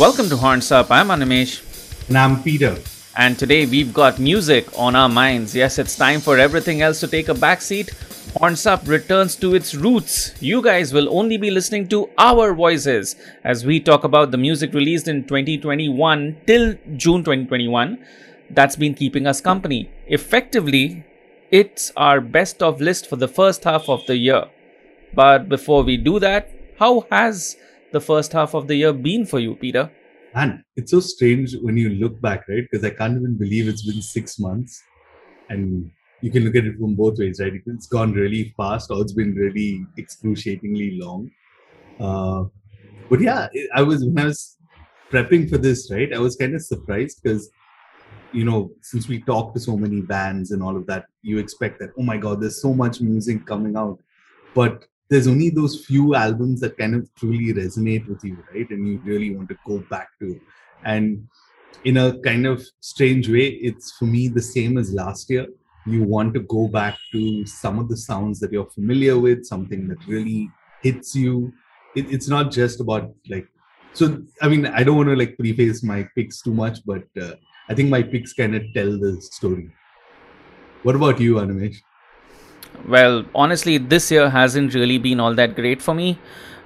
Welcome to Horns Up. I'm Animesh. And I'm Peter. And today we've got music on our minds. Yes, it's time for everything else to take a backseat. Horns Up returns to its roots. You guys will only be listening to our voices as we talk about the music released in 2021 till June 2021 that's been keeping us company. Effectively, it's our best of list for the first half of the year. But before we do that, how has the first half of the year been for you, Peter? Man, it's so strange when you look back, right? Because I can't even believe it's been six months. And you can look at it from both ways, right? It's gone really fast or it's been really excruciatingly long. Uh, but yeah, I was, when I was prepping for this, right, I was kind of surprised because you know, since we talk to so many bands and all of that, you expect that, oh my God, there's so much music coming out. But there's only those few albums that kind of truly resonate with you, right? And you really want to go back to. And in a kind of strange way, it's for me the same as last year. You want to go back to some of the sounds that you're familiar with, something that really hits you. It, it's not just about like, so I mean, I don't want to like preface my picks too much, but uh, I think my picks kind of tell the story. What about you, Animesh? Well, honestly, this year hasn't really been all that great for me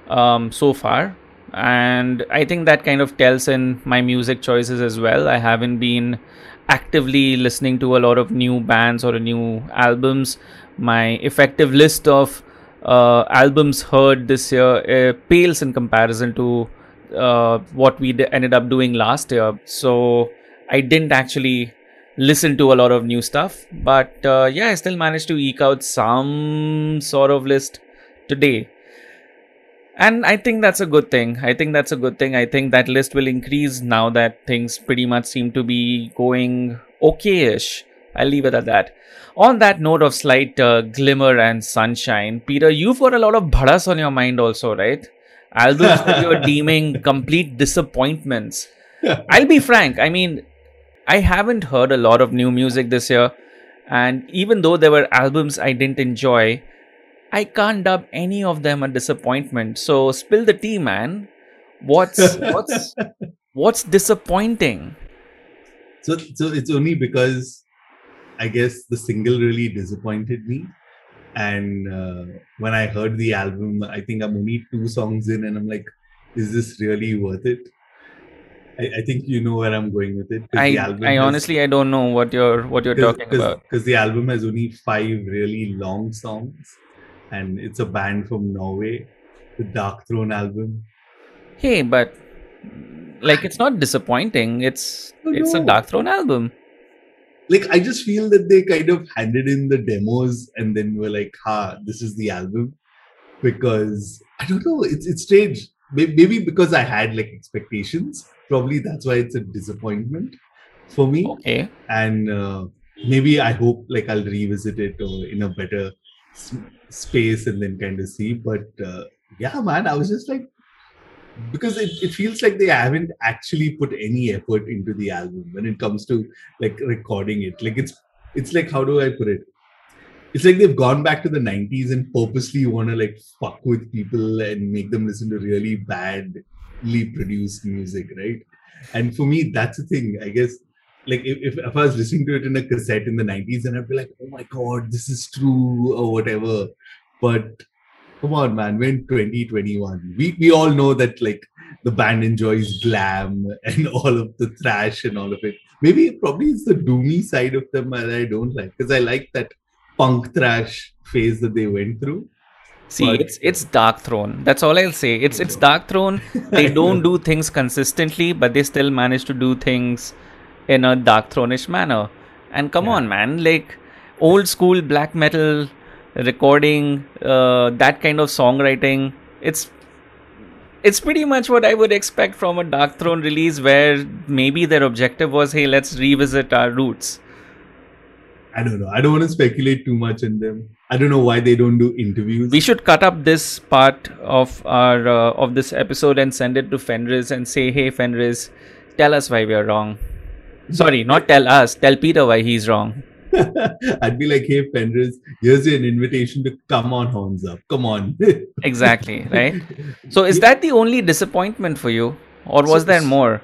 um, so far. And I think that kind of tells in my music choices as well. I haven't been actively listening to a lot of new bands or new albums. My effective list of uh, albums heard this year uh, pales in comparison to uh, what we d- ended up doing last year. So I didn't actually listen to a lot of new stuff, but uh, yeah, I still managed to eke out some sort of list today. And I think that's a good thing. I think that's a good thing. I think that list will increase now that things pretty much seem to be going okay-ish. I'll leave it at that. On that note of slight uh, glimmer and sunshine, Peter, you've got a lot of bhadas on your mind also, right? That you're deeming complete disappointments. I'll be frank. I mean, I haven't heard a lot of new music this year, and even though there were albums I didn't enjoy, I can't dub any of them a disappointment. So spill the tea, man. What's what's what's disappointing? So so it's only because I guess the single really disappointed me. And uh, when I heard the album, I think I'm only two songs in, and I'm like, is this really worth it? I, I, think you know where I'm going with it. I, I has, honestly I don't know what you're what you're talking about. Because the album has only five really long songs, and it's a band from Norway, the Darkthrone album. Hey, but like it's not disappointing. It's oh, it's a Darkthrone album. Like I just feel that they kind of handed in the demos and then were like, "Ha, this is the album," because I don't know. It's it's strange. Maybe because I had like expectations probably that's why it's a disappointment for me. Okay. And uh, maybe I hope like I'll revisit it or in a better s- space and then kind of see. But uh, yeah, man, I was just like, because it, it feels like they haven't actually put any effort into the album when it comes to like recording it. Like it's it's like how do I put it? It's like they've gone back to the 90s and purposely want to like fuck with people and make them listen to really bad produced music, right? And for me, that's the thing. I guess, like if, if I was listening to it in a cassette in the 90s, and I'd be like, oh my god, this is true or whatever. But come on, man, we're in 2021. We we all know that like the band enjoys glam and all of the thrash and all of it. Maybe probably it's the doomy side of them that I don't like because I like that punk thrash phase that they went through. See, but, it's it's Darkthrone. That's all I'll say. It's it's Darkthrone. They don't do things consistently, but they still manage to do things in a Darkthrone-ish manner. And come yeah. on, man, like old school black metal recording, uh, that kind of songwriting. It's it's pretty much what I would expect from a Darkthrone release, where maybe their objective was, hey, let's revisit our roots. I don't know. I don't want to speculate too much in them. I don't know why they don't do interviews. We should cut up this part of our uh, of this episode and send it to Fenriz and say, "Hey, Fenriz, tell us why we are wrong." Sorry, not tell us. Tell Peter why he's wrong. I'd be like, "Hey, Fenriz, here's an invitation to come on horns up. Come on." exactly right. So, is that the only disappointment for you? or was So- there more?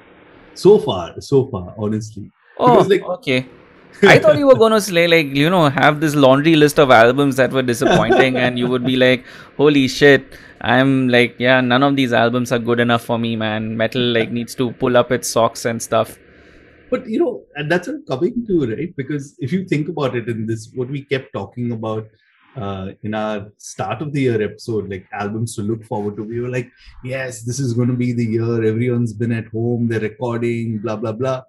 So far, so far, honestly. Oh, like- okay. I thought you were going to say like you know have this laundry list of albums that were disappointing, and you would be like, "Holy shit!" I'm like, yeah, none of these albums are good enough for me, man. Metal like needs to pull up its socks and stuff. But you know, and that's what I'm coming to, right? Because if you think about it in this, what we kept talking about uh, in our start of the year episode, like albums to look forward to, we were like, yes, this is going to be the year. Everyone's been at home, they're recording, blah, blah, blah.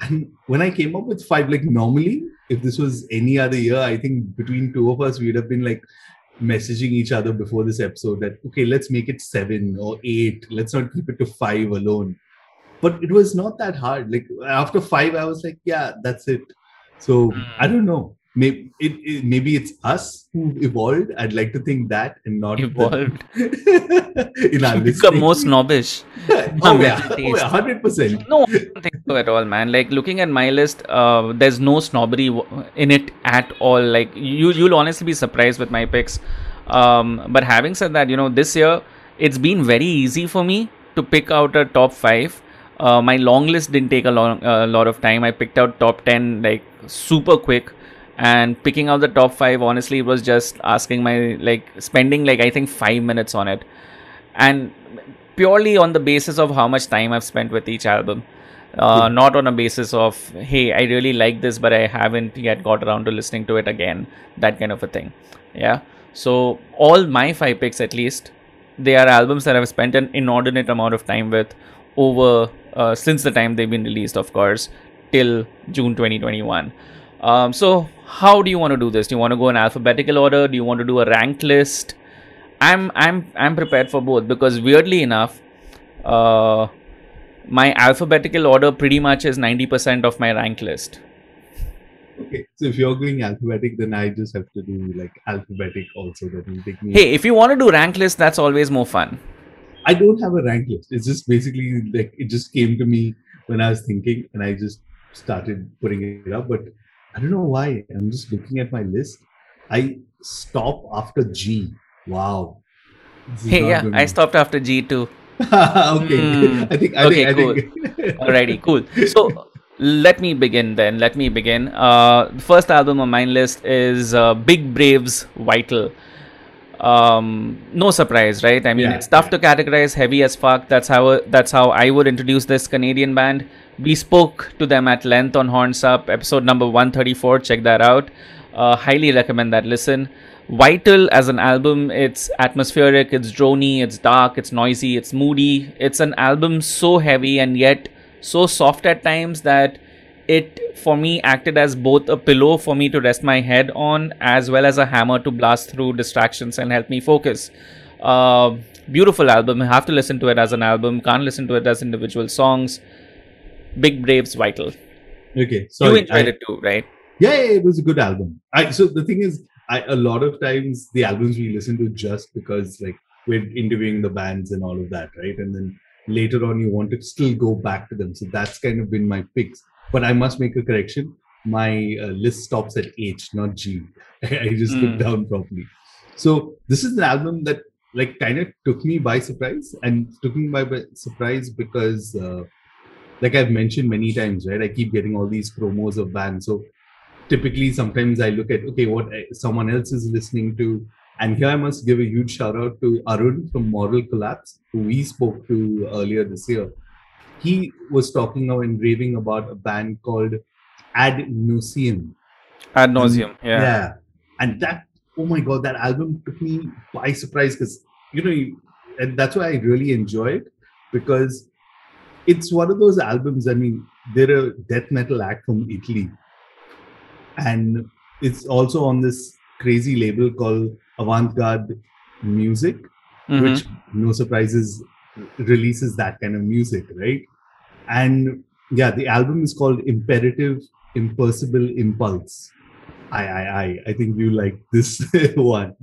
And when I came up with five, like normally, if this was any other year, I think between two of us, we'd have been like messaging each other before this episode that, okay, let's make it seven or eight. Let's not keep it to five alone but it was not that hard like after five i was like yeah that's it so Mm. i don't know maybe it, it maybe it's us who evolved i'd like to think that and not the- Evolved. in our You become listening. more snobbish. oh, yeah. oh yeah 100% No, At all, man. Like looking at my list, uh, there's no snobbery in it at all. Like you, you'll honestly be surprised with my picks. Um, but having said that, you know, this year it's been very easy for me to pick out a top five. Uh, my long list didn't take a long, a lot of time. I picked out top ten like super quick, and picking out the top five honestly was just asking my like spending like I think five minutes on it, and purely on the basis of how much time I've spent with each album. Uh, not on a basis of hey i really like this but i haven't yet got around to listening to it again that kind of a thing. Yeah? So all my five picks at least they are albums that i've spent an inordinate amount of time with over uh, since the time they've been released of course till june 2021 um, so how do you want to do this? Do you want to go in alphabetical order? Do you want to do a ranked list? I'm i'm i'm prepared for both because weirdly enough uh, my alphabetical order pretty much is 90% of my rank list. okay so if you're going alphabetic then i just have to do like alphabetic also that will take me Hey, if you want to do rank list, that's always more fun. I don't have a rank list. It's just basically like it just came to me when I was thinking and I just started putting it up. But I don't know why. I'm just looking at my list. I stop after G. Wow. Hey, yeah, I stopped after G too. okay. Hmm. I think I Okay, think think Alrighty, cool. So let me begin then. Let me begin. Uh, the first album on my list is uh, Big Braves Vital. Um, no surprise, right? I mean, Yeah, it's tough yeah. to categorize. Heavy as fuck. That's how that's how I would introduce this Canadian band. We spoke to them at length on Horns Up, episode number one thirty four. Check that out. Uh, highly recommend that listen. Vital as an album, it's atmospheric, it's drony, it's dark, it's noisy, it's moody. It's an album so heavy and yet so soft at times that it for me acted as both a pillow for me to rest my head on as well as a hammer to blast through distractions and help me focus uh, beautiful album have to listen to it as an album can't listen to it as individual songs big braves vital Okay. So you enjoyed I- it too right yeah, yeah, it was a good album. I so the thing is, I a lot of times the albums we listen to just because like we're interviewing the bands and all of that, right? And then later on you want to still go back to them. So that's kind of been my picks. But I must make a correction. My uh, list stops at H, not G. I just Mm. looked down properly. So this is an album that like kind of took me by surprise and took me by, by surprise because uh, like I've mentioned many times, right? I keep getting all these promos of bands. So typically sometimes I look at okay what eh, someone else is listening to, and here I must give a huge shout out to Arun from Moral Collapse, who we spoke to earlier this year. He was talking now and raving about a band called Ad Nauseam. Ad Nauseam yeah, and that oh my god, that album took me by surprise because you know, you, and that's why I really enjoy it because it's one of those albums. I mean, they're a death metal act from Italy, and it's also on this crazy label called Avantgarde Music, Mhm. which no surprises releases that kind of music, right? And yeah, the album is called Imperative Impossible Impulse. I I I I think you like this one,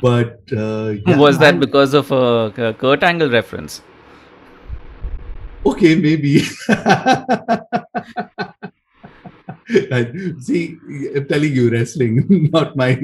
but uh, yeah, was that man, because of a kurt angle reference okay? Maybe. See, I'm telling you, wrestling not my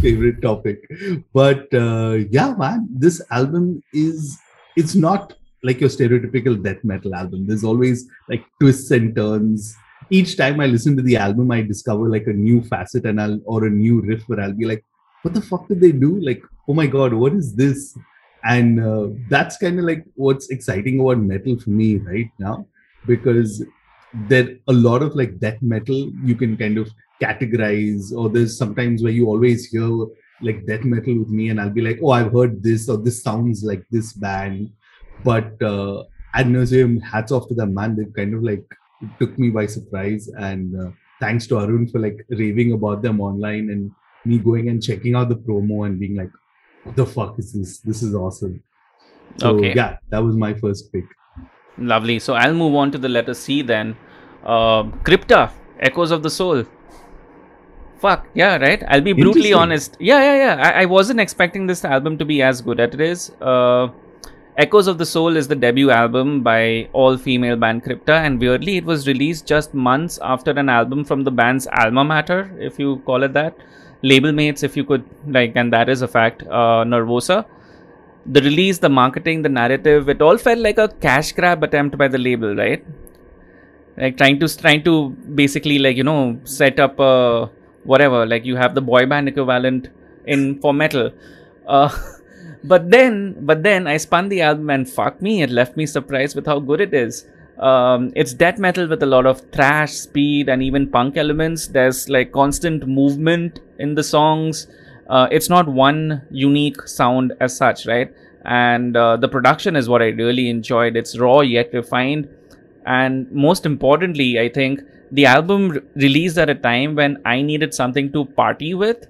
favorite topic, but uh, yeah, man, this album is it's not like your stereotypical death metal album. There's always like twists and turns. Each time I listen to the album, I discover like a new facet and I'll or a new riff where I'll be like, what the fuck did they do? Like, oh my god, what is this? And uh, that's kind of like what's exciting about metal for me right now, because there a lot of like death metal you can kind of categorize, or there's sometimes where you always hear like death metal with me, and I'll be like, oh, I've heard this, or this sounds like this band. But uh, Ad Nauseam, hats off to them, man. They kind of like took me by surprise, and uh, thanks to Arun for like raving about them online and me going and checking out the promo and being like, what the fuck is this? This is awesome. So, Okay. yeah, that was my first pick. Lovely. So I'll move on to the letter C then. Uh, Crypta, Echoes of the Soul. Fuck, yeah, right? I'll be brutally honest. Yeah, yeah, yeah. I, I wasn't expecting this album to be as good as it is. Uh, Echoes of the Soul is the debut album by all female band Crypta, and weirdly, it was released just months after an album from the band's alma mater, if you call it that. Label mates, if you could, like, and that is a fact, uh, Nervosa the release, the marketing, the narrative, it all felt like a cash grab attempt by the label, right? Like trying to trying to basically like you know set up a whatever. Like you have the boy band equivalent in for metal. Uh, but then but then I spun the album and fuck me, it left me surprised with how good it is. Um, it's death metal with a lot of thrash, speed, and even punk elements. There's like constant movement in the songs uh, it's not one unique sound as such, right? And uh, the production is what I really enjoyed. It's raw yet refined. And most importantly, I think the album re- released at a time when I needed something to party with.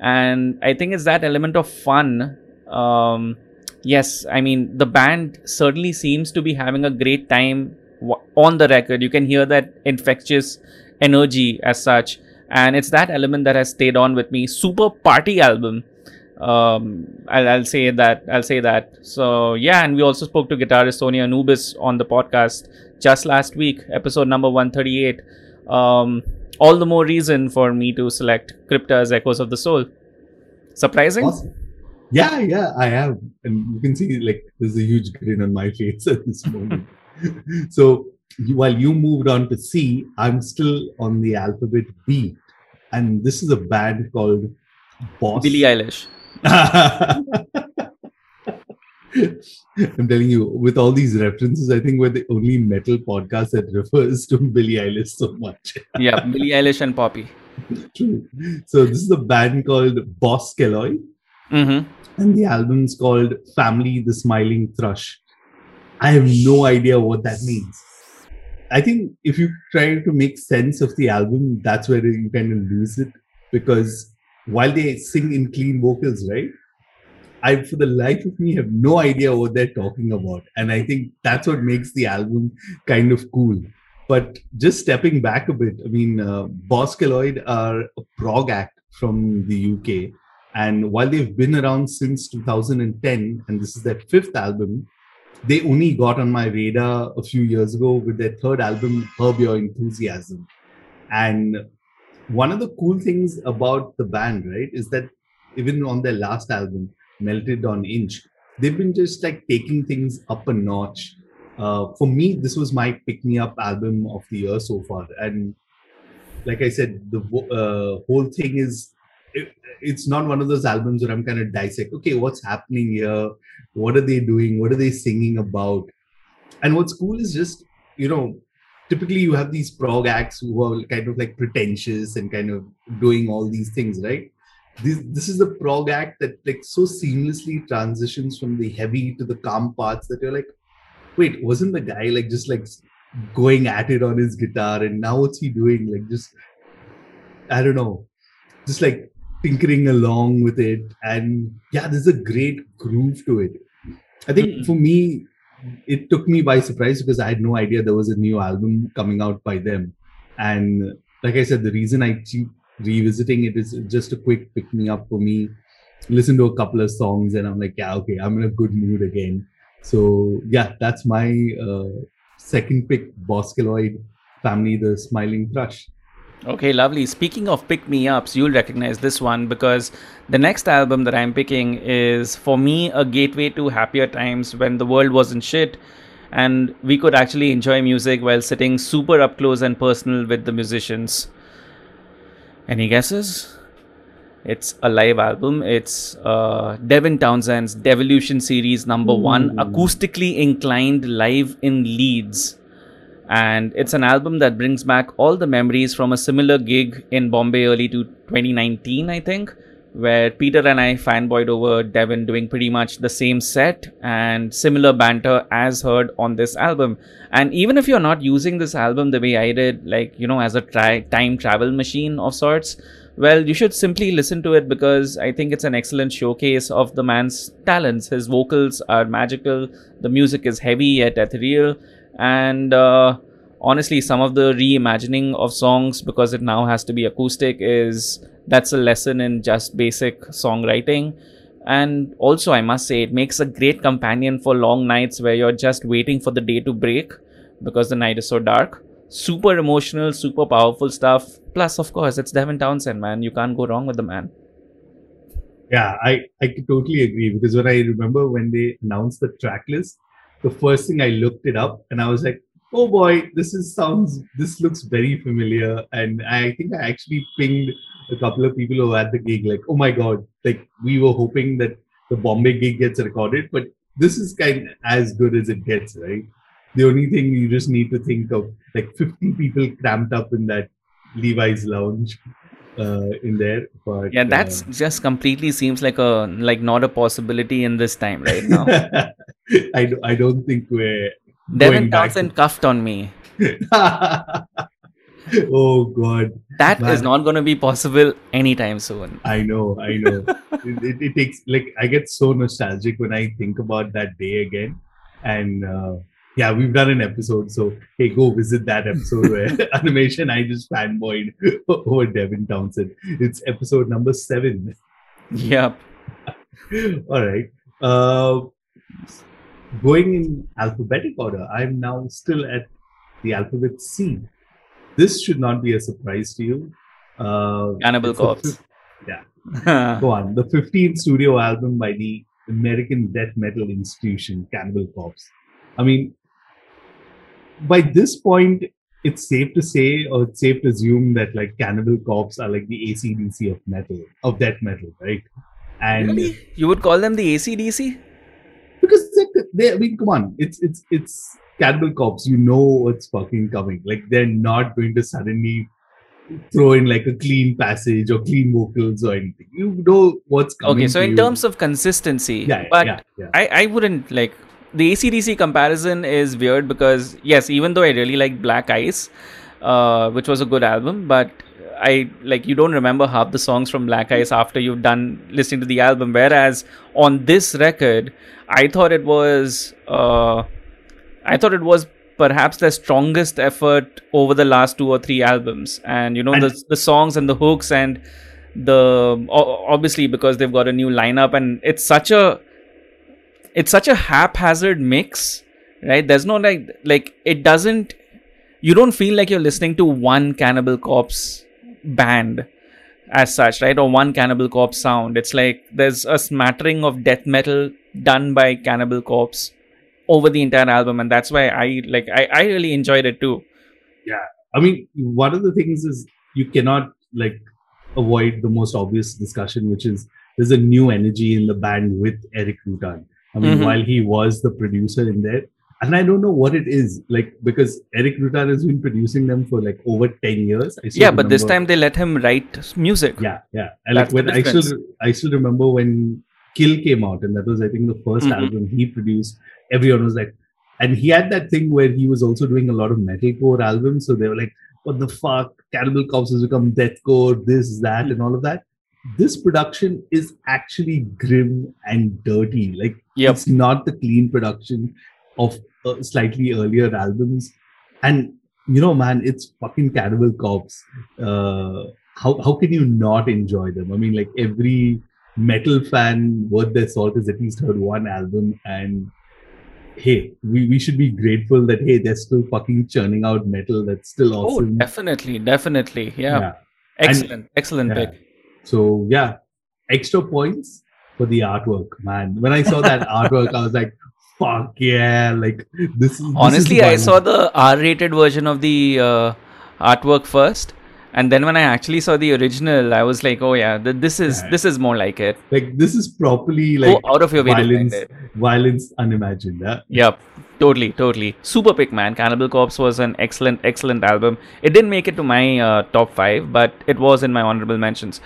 And I think it's that element of fun. Um, yes, I mean, the band certainly seems to be having a great time w- on the record. You can hear that infectious energy as such and it's that element that has stayed on with me super party album um I'll, I'll say that i'll say that so yeah and we also spoke to guitarist sonia anubis on the podcast just last week episode number 138 um all the more reason for me to select crypta as echoes of the soul surprising Awesome. Yeah, yeah, I have. And you can see like there's a huge grin on my face at this moment. so while you moved on to C, I'm still on the alphabet B. And this is a band called Boss. billie eilish I'm telling you, with all these references, I think we're the only metal podcast that refers to Billie Eilish so much. yeah billie eilish and poppy True. So this is a band called Boss Keloid, mm-hmm. and the album's called Family the Smiling Thrush. I have no idea what that means. I think if you try to make sense of the album, that's where you kind of lose it because while they sing in clean vocals, right? I, for the life of me, have no idea what they're talking about. And I think that's what makes the album kind of cool. But just stepping back a bit, I mean, uh, are a prog act from the UK. And while they've been around since 2010, and this is their fifth album, they only got on my radar a few years ago with their third album, Herb Your Enthusiasm. And one of the cool things about the band, right, is that even on their last album, Melted on Inch, they've been just like taking things up a notch. Uh, for me, this was my pick me up album of the year so far. And like I said, the uh, whole thing is it, it's not one of those albums where I'm kind of dissect, okay, what's happening here? What are they doing? What are they singing about? And what's cool is just, you know, typically you have these prog acts who are kind of like pretentious and kind of doing all these things, right? This, this is the prog act that like so seamlessly transitions from the heavy to the calm parts that you're like, wait, wasn't the guy like just like going at it on his guitar and now what's he doing? Like just I don't know, just like tinkering along with it. And yeah, there's a great groove to it. I think Mhm. for me, it took me by surprise because I had no idea there was a new album coming out by them. And like I said, the reason I keep revisiting it is just a quick pick me up for me. Listen to a couple of songs, and I'm like, yeah, okay, I'm in a good mood again. So yeah, that's my uh, second pick, Boss Keloid Family, the Smiling Thrush. Okay, lovely. Speaking of pick me ups, you'll recognize this one because the next album that I'm picking is for me a gateway to happier times when the world wasn't shit and we could actually enjoy music while sitting super up close and personal with the musicians. Any guesses? It's a live album. It's uh, Devin Townsend's Devolution series number one, acoustically inclined live in Leeds and it's an album that brings back all the memories from a similar gig in Bombay early to 2019, I think, where Peter and I fanboyed over Devin doing pretty much the same set and similar banter as heard on this album. And even if you're not using this album the way I did, like, you know, as a tri- time travel machine of sorts, well, you should simply listen to it because I think it's an excellent showcase of the man's talents. His vocals are magical, the music is heavy yet ethereal, and uh, honestly some of the reimagining of songs because it now has to be acoustic is that's a lesson in just basic songwriting. And also i must say it makes a great companion for long nights where you're just waiting for the day to break because the night is so dark. Super emotional super powerful stuff. Plus of course it's devin townsend man. You can't go wrong with the man. Yeah i i totally agree because when i remember when they announced the track list the first thing I looked it up and I was like, oh boy, this is sounds this looks very familiar. And I think I actually pinged a couple of people who were at the gig, like, oh my god, like we were hoping that the Bombay gig gets recorded, but this is kind of as good as it gets, right? The only thing you just need to think of like 50 people cramped up in that Levi's lounge uh, in there. But yeah, that's uh, just completely seems like a like not a possibility in this time right now. I, I don't think we're Devin Townsend cuffed on me. oh god That is Man. not going to be possible anytime soon. i know i know it, it, it takes like i get so nostalgic when i think about that day again and uh, yeah we've done an episode so hey go visit that episode where animation i just fanboyed over devin townsend. It's episode number seven. Yep. all right. Uh going in alphabetic order i'm now still at the alphabet c. This should not be a surprise to you. Uh Cannibal Corpse. Yeah. go on. The 15th studio album by the american death metal institution cannibal corpse. I mean by this point it's safe to say or it's safe to assume that like cannibal corpse are like the acdc of metal of death metal right and really? You would call them the ACDC? because they, they, I mean, come on, it's it's it's Cannibal Corpse. You know what's fucking coming. Like they're not going to suddenly throw in like a clean passage or clean vocals or anything. You know what's coming. Okay, so in you. terms of consistency, yeah, but yeah, yeah. I, I wouldn't like the ACDC comparison is weird because yes, even though I really like Black Ice, uh, which was a good album, but I like you don't remember half the songs from Black Ice after you've done listening to the album. Whereas on this record, I thought it was uh, I thought it was perhaps their strongest effort over the last two or three albums, and you know the the songs and the hooks and the obviously because they've got a new lineup and it's such a it's such a haphazard mix right? There's no like like it doesn't you don't feel like you're listening to one cannibal corpse band as such right? Or one cannibal corpse sound. It's like there's a smattering of death metal done by cannibal corpse over the entire album and that's why i like i, I really enjoyed it too. Yeah. I mean, one of the things is you cannot like avoid the most obvious discussion, which is there's a new energy in the band with Erik Rutan. I mean, Mhm. while he was the producer in there, and I don't know what it is like because Erik Rutan has been producing them for like over ten years. I yeah but this time they let him write music yeah, yeah. And like That's the when I still. I still remember when Kill came out, and that was I think the 1st Mhm. album he produced. Everyone was like, and he had that thing where he was also doing a lot of metalcore albums. So they were like, "What the fuck? Cannibal Corpse has become deathcore, this, that, and all of that." This production is actually grim and dirty. Like Yep. it's not the clean production of uh, slightly earlier albums. And you know, man, it's fucking Cannibal Corpse. Uh, how how can you not enjoy them? I mean, like every metal fan worth their salt has at least heard one album, and hey, we, we should be grateful that hey, they're still fucking churning out metal that's still awesome. Oh, definitely, definitely. Yeah. Yeah. Excellent, excellent Yeah. pick. So yeah, extra points for the artwork, man. When I saw that artwork, I was like, fuck yeah, like this this Honestly, I saw the R-rated version of the uh, artwork first, and then when I actually saw the original, I was like, "Oh yeah, th- this is Yeah. this is more like it." like this is properly like Go out of your way violence, violence unimagined. Yeah? Yep, totally, totally. Super pick, man. Cannibal Corpse was an excellent, excellent album. It didn't make it to my uh, top five, but it was in my honorable mentions.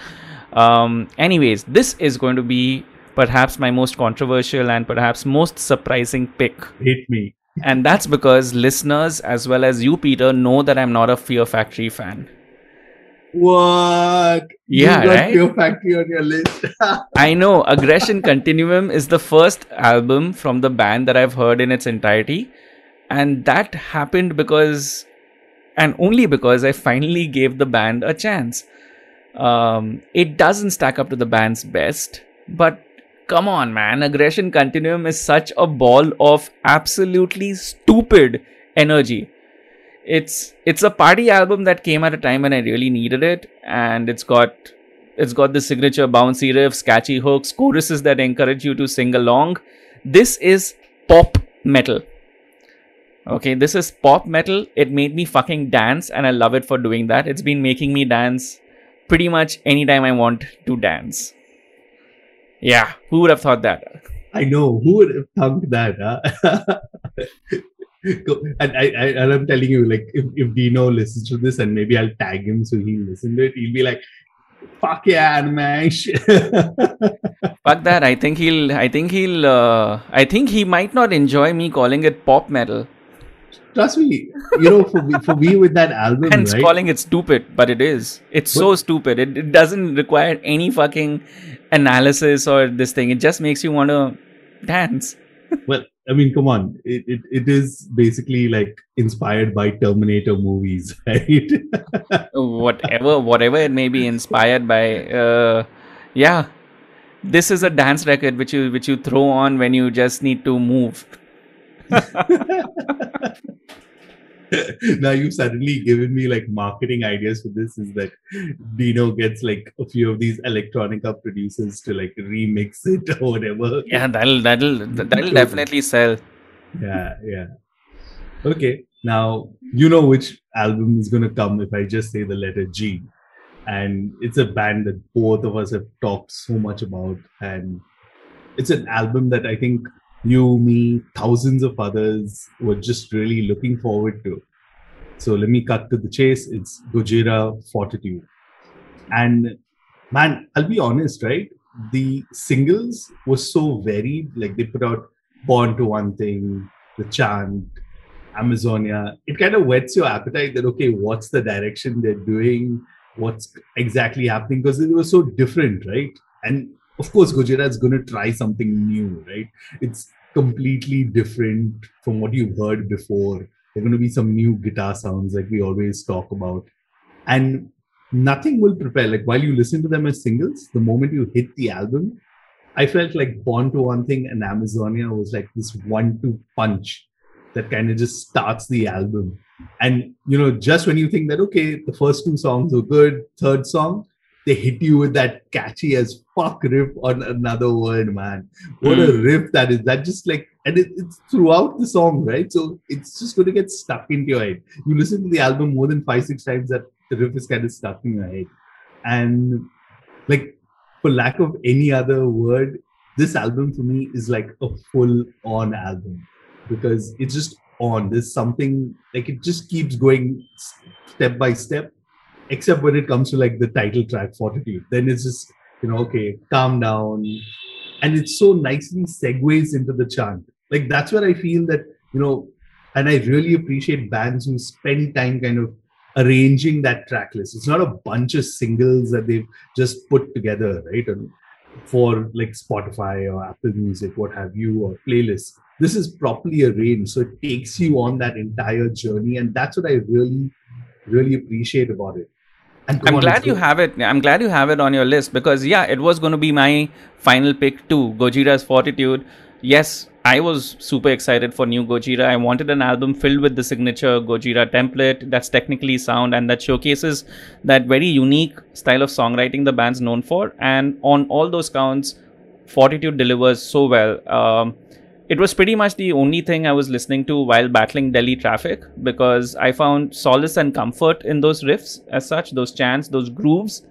Um, anyways, this is going to be perhaps my most controversial and perhaps most surprising pick. Hate me. And that's because listeners, as well as you, Peter, know that I'm not a Fear Factory fan. What? Yeah, you got right? Fear Factory on your list. I know Aggression Continuum is the first album from the band that I've heard in its entirety. And that happened because, and only because I finally gave the band a chance. Um, it doesn't stack up to the band's best, but come on, man. Aggression Continuum is such a ball of absolutely stupid energy. It's it's a party album that came at a time when I really needed it, and it's got it's got the signature bouncy riffs, catchy hooks, choruses that encourage you to sing along. This is pop metal. Okay, this is pop metal. It made me fucking dance, and I love it for doing that. It's been making me dance pretty much anytime I want to dance. Yeah, who would have thought that? I know who would have thought that, huh? And I, I and I'm telling you, like if, if Dino listens to this and maybe I'll tag him so he'll listen to it, he'll be like, fuck yeah, man. Fuck that. I think he'll. I think he'll. Uh, I think he might not enjoy me calling it pop metal. Trust me, you know, for me, for me with that album, Hence right? calling it stupid, but it is. It's so stupid. It, it doesn't require any fucking analysis or this thing. It just makes you want to dance. well, I mean, come on, it, it, it is basically like inspired by Terminator movies, right? Whatever, whatever it may be inspired by. Uh, yeah, this is a dance record which you which you throw on when you just need to move. now you've suddenly given me like marketing ideas for this is that Dino gets like a few of these electronica producers to like remix it or whatever. Yeah, that'll that'll that'll definitely sell. Yeah, yeah. Okay. Now you know which album is gonna come if I just say the letter G. And it's a band that both of us have talked so much about. And it's an album that I think you, me, thousands of others were just really looking forward to. So let me cut to the chase. It's Gojira Fortitude. And man, I'll be honest, right? The singles were so varied. Like they put out Born for One Thing, The Chant, Amazonia. It kind of whets your appetite that, okay, what's the direction they're doing? What's exactly happening? Because it was so different, right? And of course, Gojira is going to try something new, right? It's completely different from what you've heard before. There are going to be some new guitar sounds like we always talk about. And nothing will prepare. Like while you listen to them as singles, the moment you hit the album, I felt like Born for One Thing and Amazonia was like this one-two punch that kind of just starts the album. And you know, just when you think that okay, the first two songs are good, third song, they hit you with that catchy as fuck riff on Another World, man. What a hmm. riff that is! That just like, and it, it's throughout the song, right? So it's just going to get stuck into your head. You listen to the album more than five, six times, that the riff is kind of stuck in your head. And like, for lack of any other word, this album for me is like a full-on album because it's just on. There's something like it just keeps going step by step except when it comes to like the title track fortitude then it's just you know okay calm down. And it so nicely segues into the chant. Like that's where i feel that you know and i really appreciate bands who spend time kind of arranging that track list. It's not a bunch of singles that they've just put together right and for like spotify or apple music what have you or playlists. This is properly arranged so it takes you on that entire journey and that's what i really really appreciate about it I'm glad you have it. I'm glad you have it on your list because yeah, it was going to be my final pick too. Gojira's Fortitude. Yes, I was super excited for new Gojira. I wanted an album filled with the signature Gojira template that's technically sound and that showcases that very unique style of songwriting the band's known for. And on all those counts, Fortitude delivers so well. Um, it was pretty much the only thing I was listening to while battling Delhi traffic because I found solace and comfort in those riffs, as such, those chants, those grooves.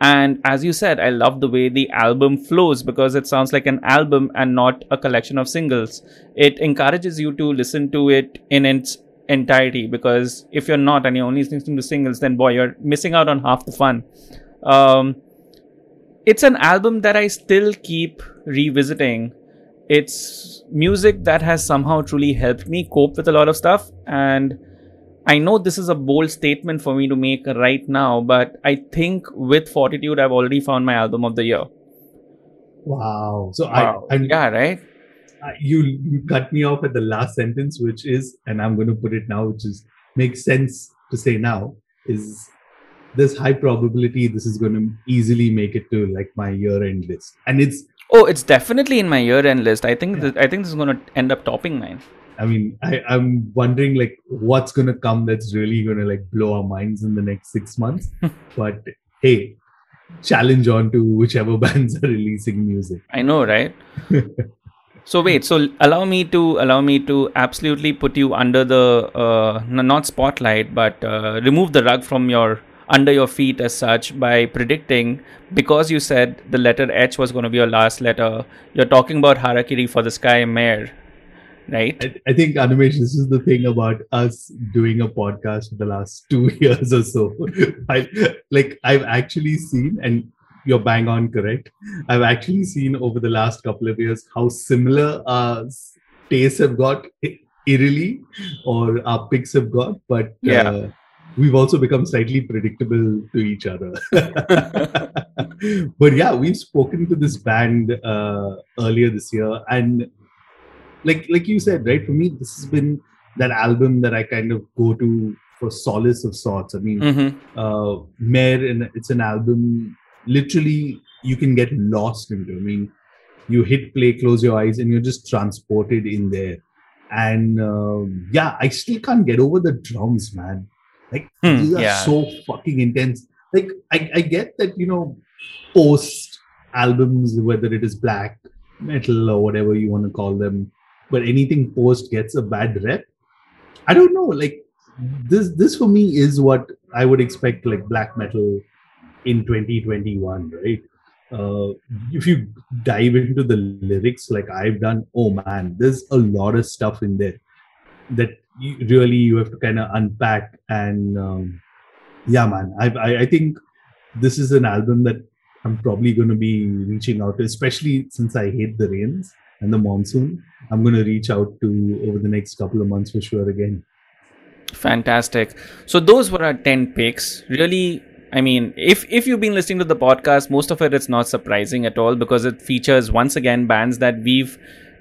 And as you said, I love the way the album flows because it sounds like an album and not a collection of singles. It encourages you to listen to it in its entirety because if you're not and you're only listening to singles, then boy, you're missing out on half the fun. Um, it's an album that I still keep revisiting it's music that has somehow truly helped me cope with a lot of stuff. And i know this is a bold statement for me to make right now but i think with fortitude i've already found my album of the year. Wow. So wow. i I'm, yeah right? You you cut me off at the last sentence which is and i'm going to put it now which is makes sense to say now is this high probability this is going to easily make it to like my year end list. And it's Oh, it's definitely in my year-end list. I think yeah. I think this is going to end up topping mine. I mean, I, I'm wondering like what's going to come that's really going to like blow our minds in the next six months. but hey, challenge on to whichever bands are releasing music. I know, right? so wait, so allow me to allow me to absolutely put you under the uh, not spotlight, but uh, remove the rug from your under your feet as such by predicting because you said the letter H was going to be your last letter. You're talking about Harakiri for the Sky Mare, right? I, I, think Animesh, this is the thing about us doing a podcast for the last two years or so. I, like I've actually seen, and you're bang on correct. I've actually seen over the last couple of years how similar our tastes have got eerily, or our picks have got, but yeah. Uh, we've also become slightly predictable to each other. but yeah, we've spoken to this band uh, earlier this year, and like like you said, right? For me, this has been that album that I kind of go to for solace of sorts. I mean, mm-hmm. uh, Mare, and it's an album literally you can get lost into. I mean, you hit play, close your eyes, and you're just transported in there. And uh, yeah, I still can't get over the drums, man. Like hmm, these are yeah. so fucking intense. Like I, I get that you know post albums, whether it is black metal or whatever you want to call them, but anything post gets a bad rep. I don't know. Like this, this for me is what I would expect like black metal in 2021, right? Uh, if you dive into the lyrics like I've done, oh man, there's a lot of stuff in there that you, really you have to kind of unpack and um, yeah man I, I, I think this is an album that i'm probably going to be reaching out to especially since i hate the rains and the monsoon. I'm going to reach out to over the next couple of months for sure again. Fantastic. So those were our 10 picks. Really I mean, if if you've been listening to the podcast, most of it it's not surprising at all because it features once again bands that we've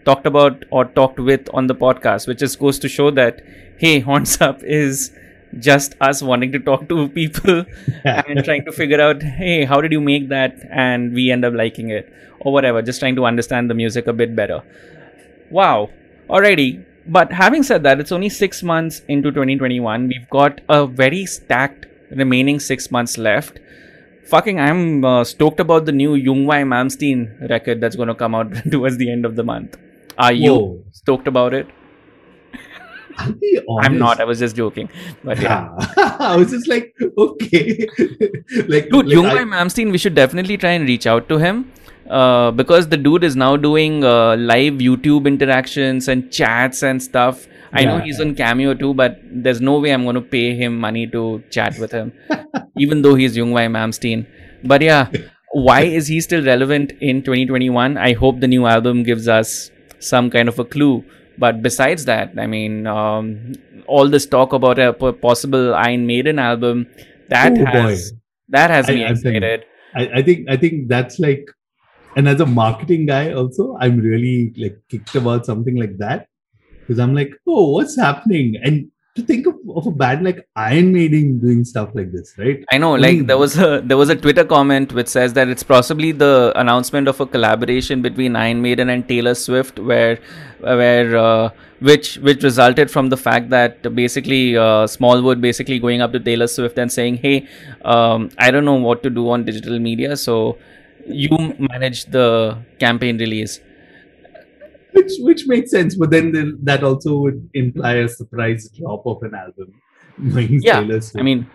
talked about or talked with on the podcast, which just goes to show that hey, Horns Up is just us wanting to talk to people and trying to figure out hey, how did you make that? And we end up liking it or whatever, just trying to understand the music a bit better. Wow. Alrighty. But having said that, it's only six months into 2021. We've got a very stacked remaining six months left fucking I'm uh, stoked about the new Yngwie Malmsteen record that's going to come out towards the end of the month. Are you Whoa. stoked about it? I'm not. I was just joking. But yeah, I was just like, okay, like dude, like Yngwie I... Malmsteen. We should definitely try and reach out to him. Uh, because the dude is now doing uh, live YouTube interactions and chats and stuff. I yeah. know he's on Cameo too, but there's no way I'm going to pay him money to chat with him, even though he's Yngwie Malmsteen. But yeah, why is he still relevant in 2021? I hope the new album gives us some kind of a clue. But besides that, I mean, um, all this talk about a possible Iron Maiden album that oh, has boy. that has I, me excited. I, I think I think that's like, and as a marketing guy, also, I'm really like kicked about something like that because I'm like, oh, what's happening? And to think of, of a band like Iron Maiden doing stuff like this, right? I know, like there was a there was a Twitter comment which says that it's possibly the announcement of a collaboration between Iron Maiden and Taylor Swift, where where uh, which which resulted from the fact that basically uh, Smallwood basically going up to Taylor Swift and saying, "Hey, um, I don't know what to do on digital media, so you manage the campaign release." Which which makes sense but then the, that also would imply a surprise drop of an album. Yeah i mean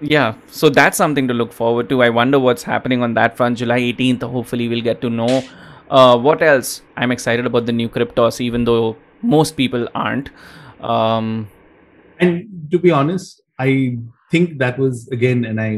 yeah so that's something to look forward to. I wonder what's happening on that front. July 18th hopefully we'll get to know. Uh, what else? I'm excited about the new Kryptos, even though most people aren't. Um, and to be honest i think that was again and i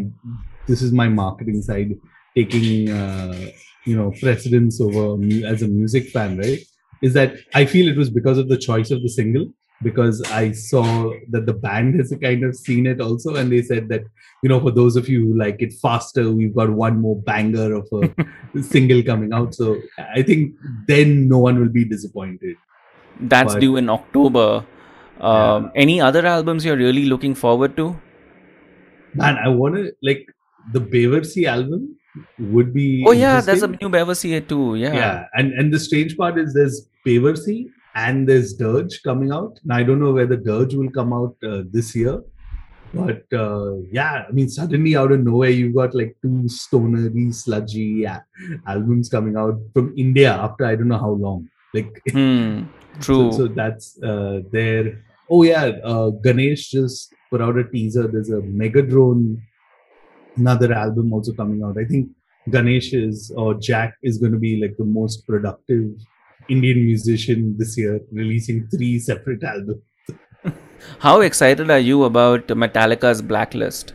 this is my marketing side taking uh, you know precedence over me as a music fan right is that i feel it was because of the choice of the single because i saw that the band has kind of seen it also and they said that you know for those of you who like it faster we've got one more banger of a single coming out. So i think then no one will be disappointed. That's but, due in october. Um, yeah. any other albums you're really looking forward to? Man i want to like the Bevar Sea album would be. Oh yeah, there's a new Bevar Sea here too. Yeah. Yeah, and and the strange part is there's Bevar Sea and there's Dirge coming out. Now I don't know whether Dirge will come out uh, this year, but uh, yeah, I mean suddenly out of nowhere you've got like two stonery, sludgy albums coming out from India after I don't know how long. Like, hmm, true. so, so, that's uh, there. Oh yeah, uh, Ganesh just put out a teaser. There's a Megadrone another album also coming out. I think Ganesh is or Jack is going to be like the most productive Indian musician this year, releasing three separate albums. How excited are you about Metallica's Blacklist?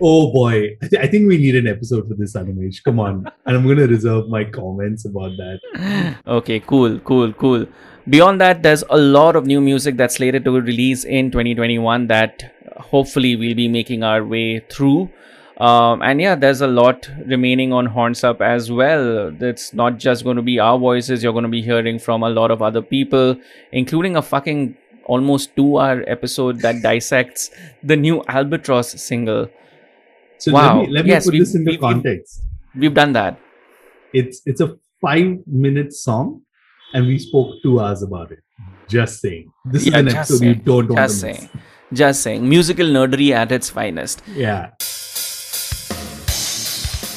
Oh boy, I, th- I think we need an episode for this, Animesh. Come on, and I'm going to reserve my comments about that. okay, cool, cool, cool. Beyond that, there's a lot of new music that's slated to release in 2021 that hopefully we'll be making our way through. Um, and yeah, there's a lot remaining on Horns Up as well. It's not just going to be our voices, you're going to be hearing from a lot of other people, including a fucking almost two hour episode that dissects the new Albatross single. So wow. let me, let me yes, put this into context. We've, we've done that. It's it's a five minute song, and we spoke two hours about it. Just saying. This yeah, is an episode saying, you don't want just to miss. Saying. Just saying. Musical nerdery at its finest. Yeah.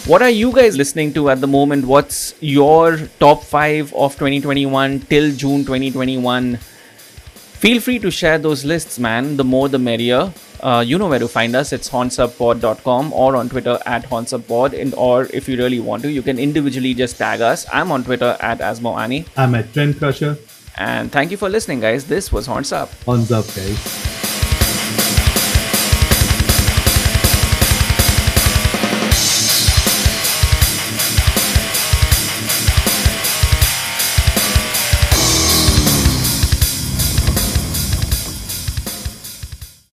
What are you guys listening to at the moment? What's your top five of 2021 till June 2021? Feel free to share those lists, man. The more the merrier. Uh, you know where to find us. It's hornsuppod.com or on Twitter at hornsupod. And or if you really want to, you can individually just tag us. I'm on Twitter at Asmoani. I'm at Trend Crusher. And thank you for listening, guys. This was Horns Up. Horns Up, guys.